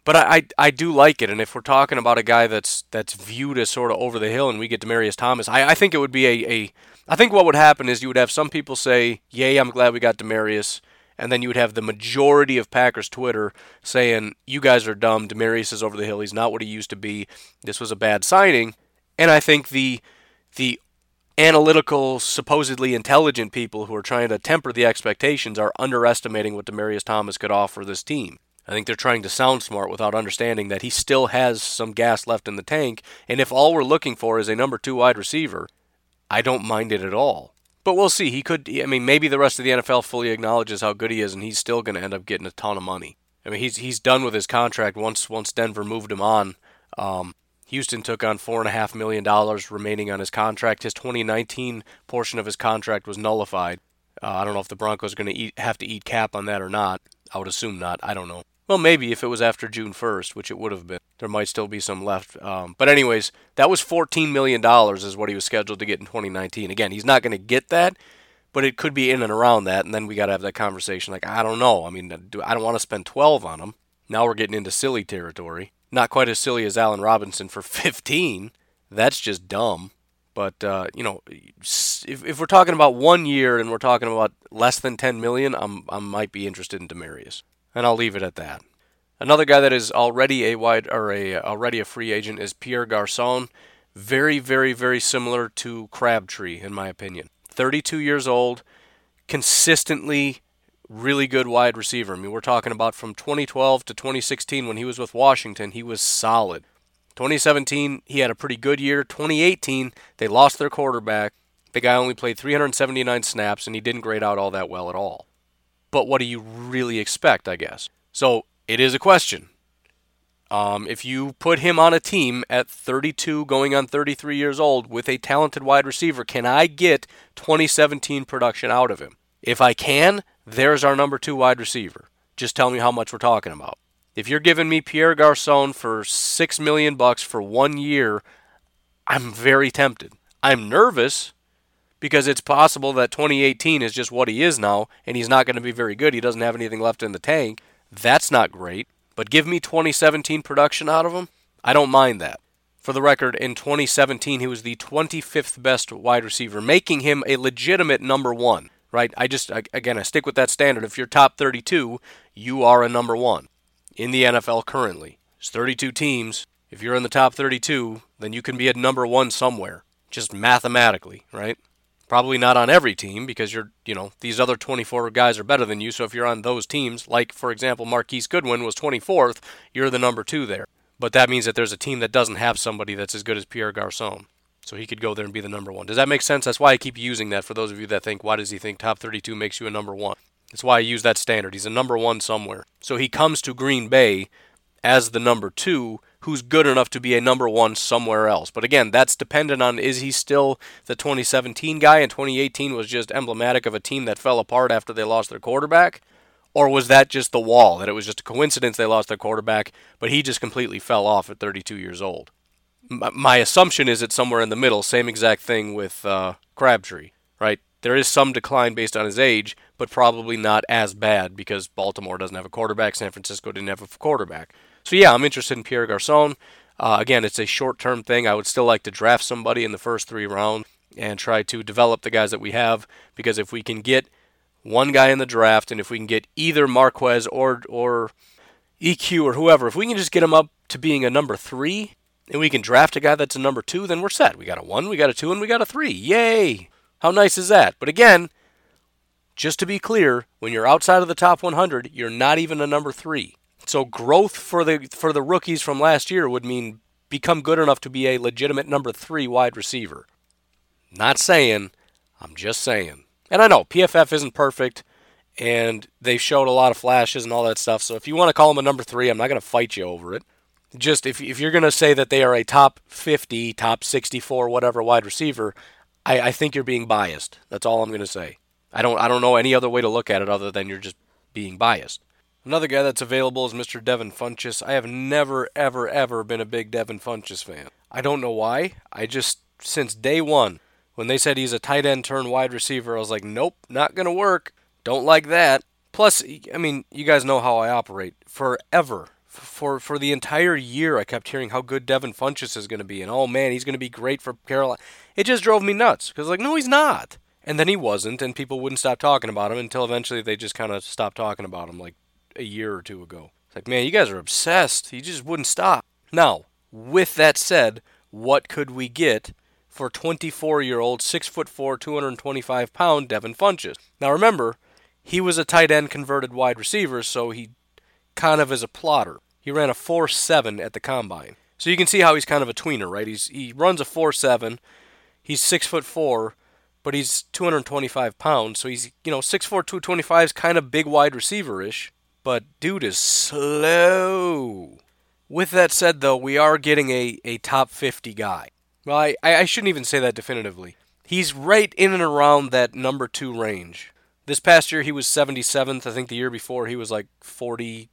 But I, I, I do like it, and if we're talking about a guy that's that's viewed as sort of over the hill, and we get Demaryius Thomas, I, I think it would be a, a I think what would happen is you would have some people say, "Yay, I'm glad we got Demaryius," and then you would have the majority of Packers Twitter saying, "You guys are dumb. Demaryius is over the hill. He's not what he used to be. This was a bad signing." And I think the the analytical, supposedly intelligent people who are trying to temper the expectations are underestimating what Demaryius Thomas could offer this team. I think they're trying to sound smart without understanding that he still has some gas left in the tank. And if all we're looking for is a number two wide receiver, I don't mind it at all. But we'll see. He could, I mean, maybe the rest of the NFL fully acknowledges how good he is, and he's still going to end up getting a ton of money. I mean, he's he's done with his contract once once Denver moved him on. Um, Houston took on four and a half million dollars remaining on his contract. His 2019 portion of his contract was nullified. Uh, I don't know if the Broncos are going to have to eat cap on that or not. I would assume not. I don't know. Well, maybe if it was after June 1st, which it would have been, there might still be some left. Um, but anyways, that was 14 million dollars is what he was scheduled to get in 2019. Again, he's not going to get that, but it could be in and around that. And then we got to have that conversation. Like I don't know. I mean, I don't want to spend 12 on him. Now we're getting into silly territory. Not quite as silly as Allen Robinson for 15. That's just dumb. But uh, you know, if, if we're talking about one year and we're talking about less than 10 million, I'm I might be interested in Demaryius and I'll leave it at that. Another guy that is already a wide or a already a free agent is Pierre Garcon. Very, very, very similar to Crabtree in my opinion. 32 years old, consistently really good wide receiver. I mean, we're talking about from 2012 to 2016 when he was with Washington, he was solid. 2017, he had a pretty good year. 2018, they lost their quarterback. The guy only played 379 snaps and he didn't grade out all that well at all but what do you really expect, I guess? So it is a question. Um, if you put him on a team at 32, going on 33 years old, with a talented wide receiver, can I get 2017 production out of him? If I can, there's our number two wide receiver. Just tell me how much we're talking about. If you're giving me Pierre Garcon for six million bucks for one year, I'm very tempted. I'm nervous because it's possible that 2018 is just what he is now and he's not going to be very good. He doesn't have anything left in the tank. That's not great. But give me 2017 production out of him. I don't mind that. For the record, in 2017, he was the 25th best wide receiver, making him a legitimate number one, right? I just, again, I stick with that standard. If you're top 32, you are a number one in the NFL currently. It's 32 teams. If you're in the top 32, then you can be a number one somewhere, just mathematically, right? Probably not on every team because you're, you know, these other 24 guys are better than you. So if you're on those teams, like for example, Marquise Goodwin was 24th, you're the number two there. But that means that there's a team that doesn't have somebody that's as good as Pierre Garcon. So he could go there and be the number one. Does that make sense? That's why I keep using that for those of you that think, why does he think top 32 makes you a number one? That's why I use that standard. He's a number one somewhere. So he comes to Green Bay as the number two who's good enough to be a number one somewhere else. But again, that's dependent on is he still the 2017 guy and 2018 was just emblematic of a team that fell apart after they lost their quarterback? Or was that just the wall, that it was just a coincidence they lost their quarterback, but he just completely fell off at 32 years old? My assumption is it's somewhere in the middle, same exact thing with uh, Crabtree, right? There is some decline based on his age, but probably not as bad because Baltimore doesn't have a quarterback, San Francisco didn't have a quarterback. So yeah, I'm interested in Pierre Garcon. Uh, again, it's a short-term thing. I would still like to draft somebody in the first three rounds and try to develop the guys that we have because if we can get one guy in the draft and if we can get either Marquez or or EQ or whoever, if we can just get him up to being a number three and we can draft a guy that's a number two, then we're set. We got a one, we got a two, and we got a three. Yay! How nice is that? But again, just to be clear, when you're outside of the top 100, you're not even a number three. So growth for the for the rookies from last year would mean become good enough to be a legitimate number three wide receiver. Not saying, I'm just saying. And I know PFF isn't perfect, and they showed a lot of flashes and all that stuff. So if you want to call them a number three, I'm not going to fight you over it. Just if if you're going to say that they are a top 50, top 64, whatever wide receiver, I, I think you're being biased. That's all I'm going to say. I don't I don't know any other way to look at it other than you're just being biased. Another guy that's available is Mr. Devin Funchess. I have never, ever, ever been a big Devin Funchess fan. I don't know why. I just, since day one, when they said he's a tight end turn wide receiver, I was like, nope, not going to work. Don't like that. Plus, I mean, you guys know how I operate. Forever, for for the entire year, I kept hearing how good Devin Funchess is going to be, and oh man, he's going to be great for Carolina. It just drove me nuts because, like, no, he's not. And then he wasn't, and people wouldn't stop talking about him until eventually they just kind of stopped talking about him, like a year or two ago. It's like, man, you guys are obsessed. He just wouldn't stop. Now, with that said, what could we get for 24 year old, 6 foot 4, 225 pound Devin Funchess? Now remember, he was a tight end converted wide receiver, so he kind of is a plotter. He ran a 4.7 at the combine. So you can see how he's kind of a tweener, right? He's he runs a 4.7. He's six foot four, but he's 225 pounds. So he's you know 6'4", 225 is kind of big wide receiver ish. But dude is slow. With that said, though, we are getting a, a top 50 guy. Well, I, I shouldn't even say that definitively. He's right in and around that number two range. This past year, he was 77th. I think the year before, he was like 44th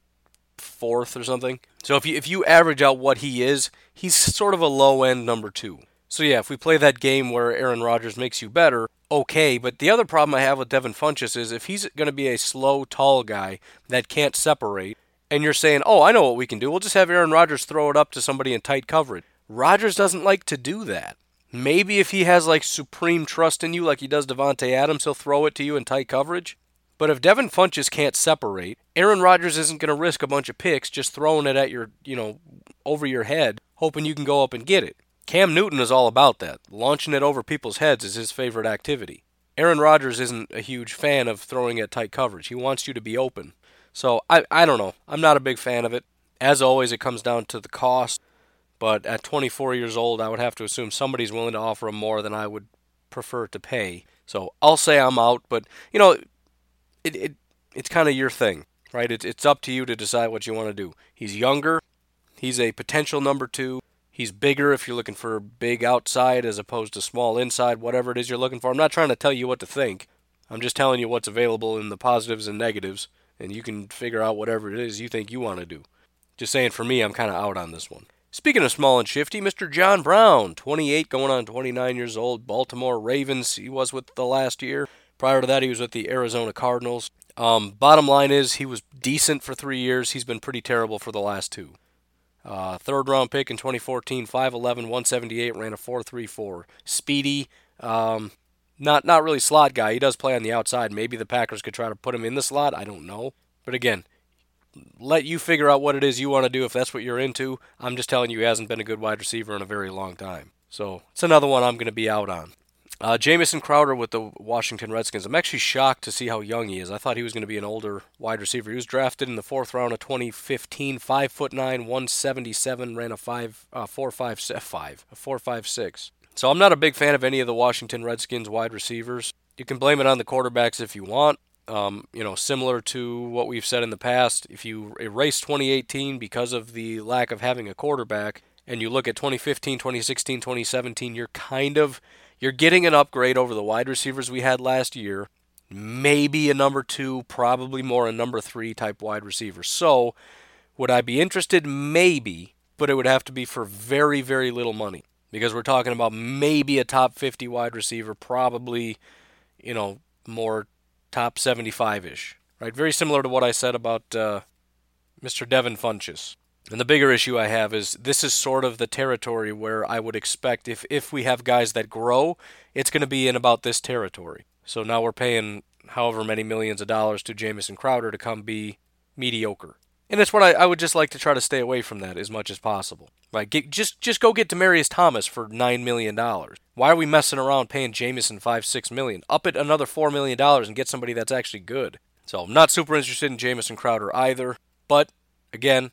or something. So if you, if you average out what he is, he's sort of a low end number two. So yeah, if we play that game where Aaron Rodgers makes you better, okay. But the other problem I have with Devin Funchess is if he's going to be a slow, tall guy that can't separate, and you're saying, oh, I know what we can do. We'll just have Aaron Rodgers throw it up to somebody in tight coverage. Rodgers doesn't like to do that. Maybe if he has like supreme trust in you, like he does Davante Adams, he'll throw it to you in tight coverage. But if Devin Funchess can't separate, Aaron Rodgers isn't going to risk a bunch of picks just throwing it at your, you know, over your head, hoping you can go up and get it. Cam Newton is all about that. Launching it over people's heads is his favorite activity. Aaron Rodgers isn't a huge fan of throwing at tight coverage. He wants you to be open. So I, I don't know. I'm not a big fan of it. As always, it comes down to the cost. But at 24 years old, I would have to assume somebody's willing to offer him more than I would prefer to pay. So I'll say I'm out. But you know, it, it it's kind of your thing, right? It's it's up to you to decide what you want to do. He's younger. He's a potential number two. He's bigger if you're looking for big outside as opposed to small inside, whatever it is you're looking for. I'm not trying to tell you what to think. I'm just telling you what's available in the positives and negatives, and you can figure out whatever it is you think you want to do. Just saying, for me, I'm kind of out on this one. Speaking of small and shifty, Mr. John Brown, 28 going on 29 years old, Baltimore Ravens, he was with the last year. Prior to that, he was with the Arizona Cardinals. Um, bottom line is, he was decent for three years. He's been pretty terrible for the last two. Uh, third round pick in 2014, 5'11, 178, ran a 4.34. Speedy, um, not not really slot guy. He does play on the outside. Maybe the Packers could try to put him in the slot. I don't know. But again, let you figure out what it is you want to do if that's what you're into. I'm just telling you, he hasn't been a good wide receiver in a very long time. So it's another one I'm going to be out on. Uh, Jamison Crowder with the Washington Redskins. I'm actually shocked to see how young he is. I thought he was going to be an older wide receiver. He was drafted in the fourth round of 2015, five foot nine, 177, ran a five, uh, four five six. So I'm not a big fan of any of the Washington Redskins wide receivers. You can blame it on the quarterbacks if you want. Um, you know, similar to what we've said in the past, if you erase 2018 because of the lack of having a quarterback, and you look at 2015, 2016, 2017, you're kind of you're getting an upgrade over the wide receivers we had last year. Maybe a number two, probably more a number three type wide receiver. So, would I be interested? Maybe, but it would have to be for very, very little money because we're talking about maybe a top 50 wide receiver, probably, you know, more top 75 ish. Right? Very similar to what I said about uh, Mr. Devin Funchess. And the bigger issue I have is this is sort of the territory where I would expect if if we have guys that grow, it's going to be in about this territory. So now we're paying however many millions of dollars to Jamison Crowder to come be mediocre. And that's what I, I would just like to try to stay away from that as much as possible. Like get, just just go get Demaryius Thomas for nine million dollars. Why are we messing around paying Jamison five six million? Up it another four million dollars and get somebody that's actually good. So I'm not super interested in Jamison Crowder either. But again,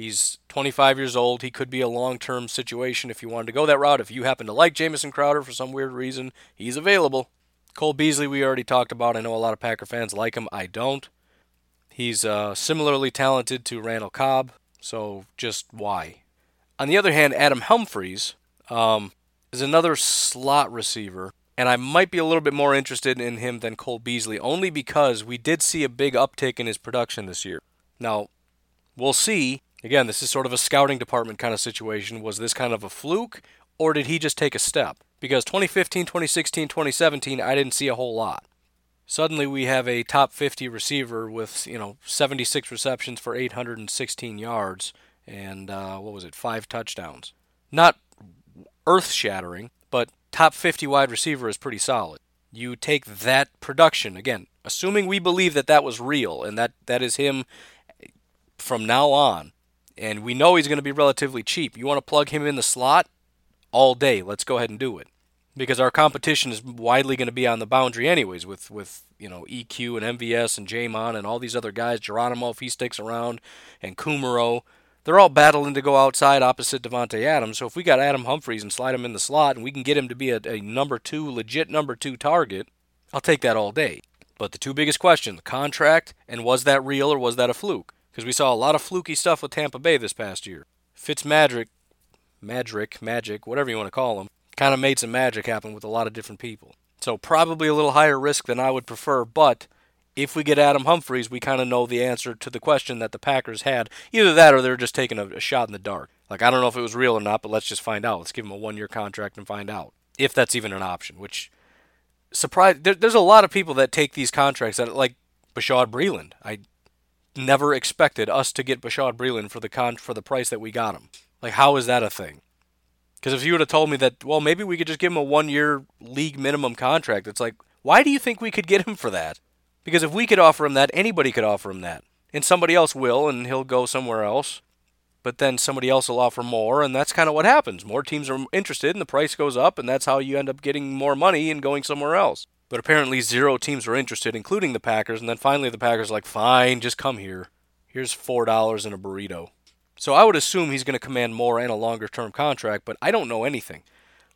He's 25 years old. He could be a long term situation if you wanted to go that route. If you happen to like Jamison Crowder for some weird reason, he's available. Cole Beasley, we already talked about. I know a lot of Packer fans like him. I don't. He's uh, similarly talented to Randall Cobb, so just why? On the other hand, Adam Humphries um, is another slot receiver, and I might be a little bit more interested in him than Cole Beasley, only because we did see a big uptick in his production this year. Now, we'll see Again, this is sort of a scouting department kind of situation. Was this kind of a fluke, or did he just take a step? Because 2015, 2016, 2017, I didn't see a whole lot. Suddenly, we have a top 50 receiver with you know 76 receptions for 816 yards and uh, what was it, five touchdowns. Not earth-shattering, but top 50 wide receiver is pretty solid. You take that production again, assuming we believe that that was real and that that is him from now on and we know he's going to be relatively cheap. You want to plug him in the slot all day. Let's go ahead and do it. because our competition is widely going to be on the boundary anyways with with you know EQ and MVS and J'Mon and all these other guys, Geronimo if he sticks around, and Kumerow. They're all battling to go outside opposite Davante Adams. So if we got Adam Humphries and slide him in the slot and we can get him to be a, a number two, legit number two target, I'll take that all day. But the two biggest questions, the contract and was that real or was that a fluke? Because we saw a lot of fluky stuff with Tampa Bay this past year. Fitzmagic, Magic, Magic, whatever you want to call him, kind of made some magic happen with a lot of different people. So probably a little higher risk than I would prefer, but if we get Adam Humphries, we kind of know the answer to the question that the Packers had. Either that or they're just taking a, a, shot in the dark. Like, I don't know if it was real or not, but let's just find out. Let's give him a one year contract and find out if that's even an option, which surprise there, there's a lot of people that take these contracts that like Bashaud Breeland. I never expected us to get Bashaud Breeland for the con for the price that we got him. Like how is that a thing? Because if you would have told me that, well, maybe we could just give him a one year league minimum contract, it's like, why do you think we could get him for that? Because if we could offer him that, anybody could offer him that. And somebody else will, and he'll go somewhere else. But then somebody else will offer more, and that's kind of what happens. More teams are interested, and the price goes up, and that's how you end up getting more money and going somewhere else. But apparently, zero teams were interested, including the Packers. And then finally, the Packers like, fine, just come here. Here's $4 and a burrito. So I would assume he's going to command more and a longer term contract, but I don't know anything.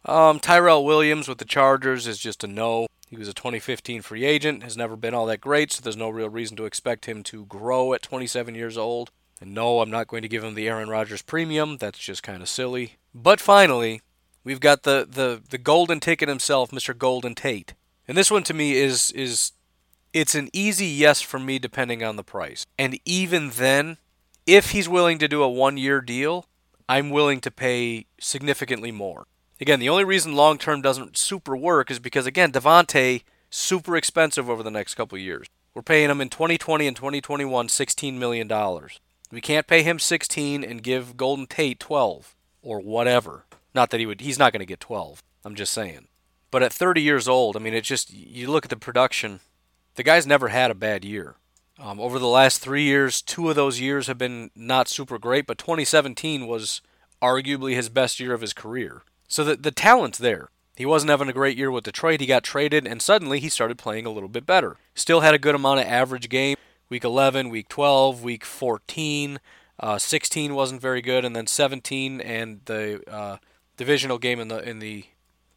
Um, Tyrell Williams with the Chargers is just a no. He was a 2015 free agent, has never been all that great, so there's no real reason to expect him to grow at 27 years old. And no, I'm not going to give him the Aaron Rodgers premium. That's just kind of silly. But finally, we've got the, the, the golden ticket himself, Mr. Golden Tate. And this one to me is is it's an easy yes for me depending on the price. And even then, if he's willing to do a one year deal, I'm willing to pay significantly more. Again, the only reason long term doesn't super work is because again, Davante super expensive over the next couple years. We're paying him in 2020 and 2021 16 million dollars. We can't pay him 16 and give Golden Tate 12 or whatever. Not that he would he's not going to get 12. I'm just saying. But at 30 years old, I mean, it just you look at the production. The guy's never had a bad year. Um, over the last three years, two of those years have been not super great, but 2017 was arguably his best year of his career. So the, the talent's there. He wasn't having a great year with Detroit. He got traded, and suddenly he started playing a little bit better. Still had a good amount of average game. Week 11, week 12, week 14. Uh, 16 wasn't very good, and then 17 and the uh, divisional game in the in the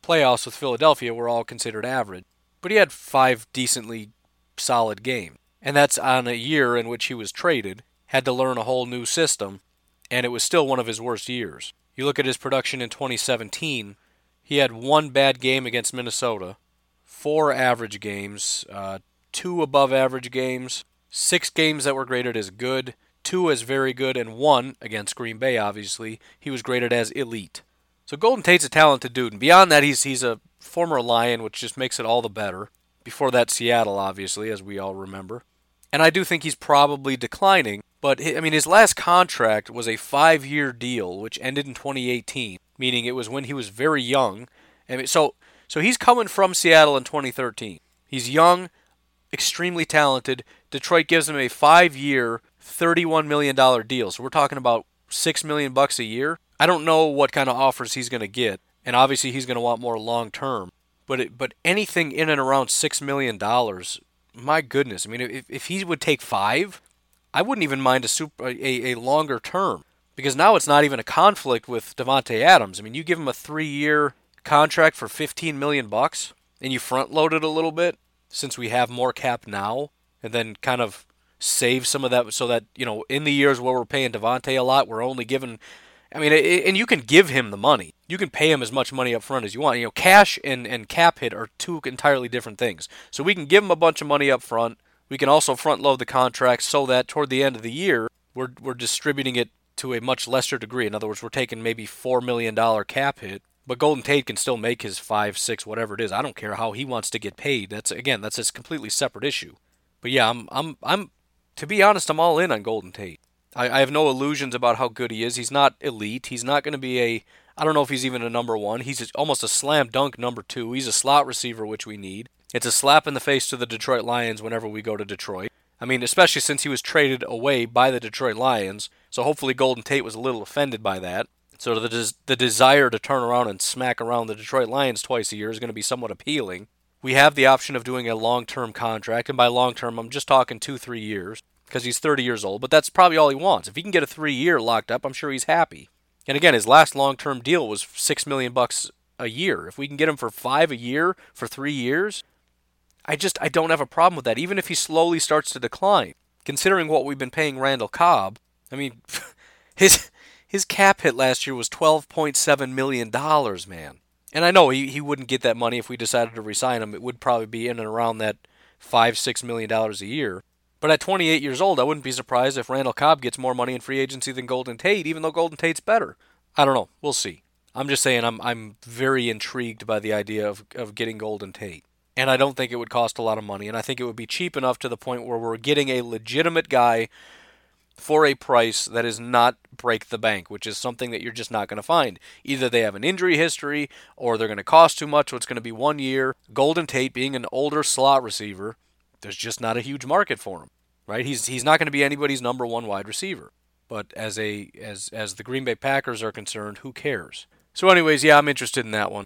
playoffs with Philadelphia were all considered average. But he had five decently solid games. And that's on a year in which he was traded, had to learn a whole new system, and it was still one of his worst years. You look at his production in 2017, he had one bad game against Minnesota, four average games, uh, two above average games, six games that were graded as good, two as very good, and one against Green Bay, obviously, he was graded as elite. So Golden Tate's a talented dude, and beyond that, he's he's a former Lion, which just makes it all the better. Before that, Seattle, obviously, as we all remember. And I do think he's probably declining, but I mean, his last contract was a five-year deal, which ended in 2018, meaning it was when he was very young. And so, so he's coming from Seattle in 2013. He's young, extremely talented. Detroit gives him a five-year, $31 million deal. So we're talking about six million bucks a year. I don't know what kind of offers he's going to get, and obviously he's going to want more long term. But it, but anything in and around six million dollars, my goodness! I mean, if, if he would take five, I wouldn't even mind a super a, a longer term because now it's not even a conflict with Davante Adams. I mean, you give him a three year contract for fifteen million bucks, and you front load it a little bit since we have more cap now, and then kind of save some of that so that you know in the years where we're paying Davante a lot, we're only giving I mean, it, and you can give him the money. You can pay him as much money up front as you want. You know, cash and, and cap hit are two entirely different things. So we can give him a bunch of money up front. We can also front load the contract so that toward the end of the year, we're, we're distributing it to a much lesser degree. In other words, we're taking maybe $4 million cap hit, but Golden Tate can still make his five, six, whatever it is. I don't care how he wants to get paid. That's again, that's a completely separate issue. But yeah, I'm I'm I'm to be honest, I'm all in on Golden Tate. I, I have no illusions about how good he is. He's not elite. He's not going to be a. I don't know if he's even a number one. He's almost a slam dunk number two. He's a slot receiver, which we need. It's a slap in the face to the Detroit Lions whenever we go to Detroit. I mean, especially since he was traded away by the Detroit Lions. So hopefully Golden Tate was a little offended by that. So the des- the desire to turn around and smack around the Detroit Lions twice a year is going to be somewhat appealing. We have the option of doing a long-term contract, and by long-term, I'm just talking two, three years because he's 30 years old. But that's probably all he wants. If he can get a three-year locked up, I'm sure he's happy. And again, his last long-term deal was six million bucks a year. If we can get him for five a year for three years, I just I don't have a problem with that. Even if he slowly starts to decline, considering what we've been paying Randall Cobb, I mean, his his cap hit last year was twelve point seven million dollars, man. And I know he, he wouldn't get that money if we decided to resign him. It would probably be in and around that five six million dollars a year. But at 28 years old, I wouldn't be surprised if Randall Cobb gets more money in free agency than Golden Tate, even though Golden Tate's better. I don't know. We'll see. I'm just saying I'm I'm very intrigued by the idea of, of getting Golden Tate. And I don't think it would cost a lot of money. And I think it would be cheap enough to the point where we're getting a legitimate guy for a price that is not break the bank, which is something that you're just not going to find. Either they have an injury history or they're going to cost too much, or it's going to be one year. Golden Tate being an older slot receiver, there's just not a huge market for him. Right? He's he's not going to be anybody's number one wide receiver. But as a as as the Green Bay Packers are concerned, who cares? So anyways, yeah, I'm interested in that one.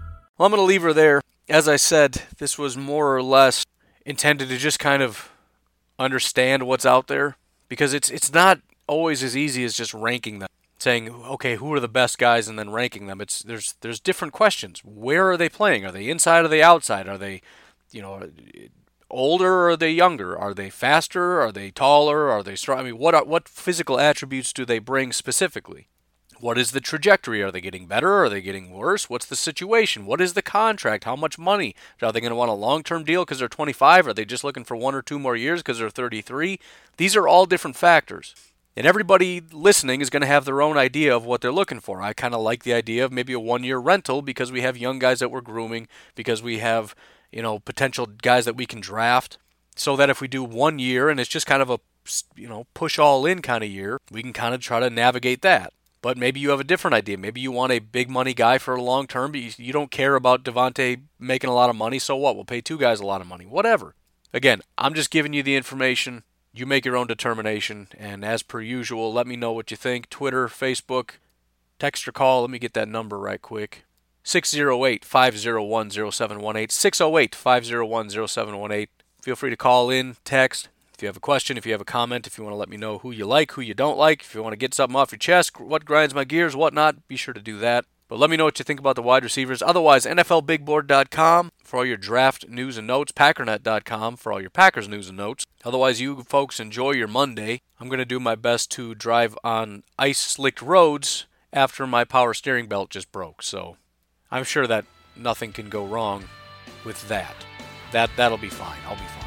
Well, I'm going to leave her there. As I said, this was more or less intended to just kind of understand what's out there because it's it's not always as easy as just ranking them, saying, okay, who are the best guys, and then ranking them. It's there's there's different questions. Where are they playing? Are they inside? or they outside? Are they, you know, older or are they younger? Are they faster? Are they taller? Are they strong? I mean, what are, what physical attributes do they bring specifically? What is the trajectory? Are they getting better? Are they getting worse? What's the situation? What is the contract? How much money? Are they going to want a long term deal because they're 25? Are they just looking for one or two more years because they're 33? These are all different factors. And everybody listening is going to have their own idea of what they're looking for. I kind of like the idea of maybe a one year rental because we have young guys that we're grooming, because we have, you know, potential guys that we can draft. So that if we do one year and it's just kind of a, you know, push all in kind of year, we can kind of try to navigate that. But maybe you have a different idea. Maybe you want a big money guy for a long term, but you, you don't care about Davante making a lot of money. So what? We'll pay two guys a lot of money. Whatever. Again, I'm just giving you the information. You make your own determination. And as per usual, let me know what you think. Twitter, Facebook, text or call. Let me get that number right quick. 608 501 0718. 608 501 0718. Feel free to call in, text, if you have a question, if you have a comment, if you want to let me know who you like, who you don't like, if you want to get something off your chest, what grinds my gears, whatnot, be sure to do that. But let me know what you think about the wide receivers. Otherwise, NFLBigBoard.com for all your draft news and notes, Packernet.com for all your Packers news and notes. Otherwise, you folks enjoy your Monday. I'm going to do my best to drive on ice slick roads after my power steering belt just broke. So I'm sure that nothing can go wrong with that. That that'll be fine. I'll be fine.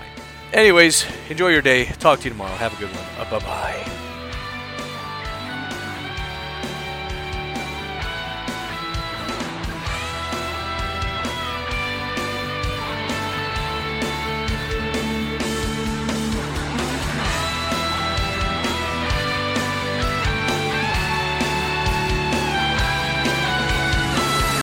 Anyways, enjoy your day. Talk to you tomorrow. Have a good one. Uh, bye bye.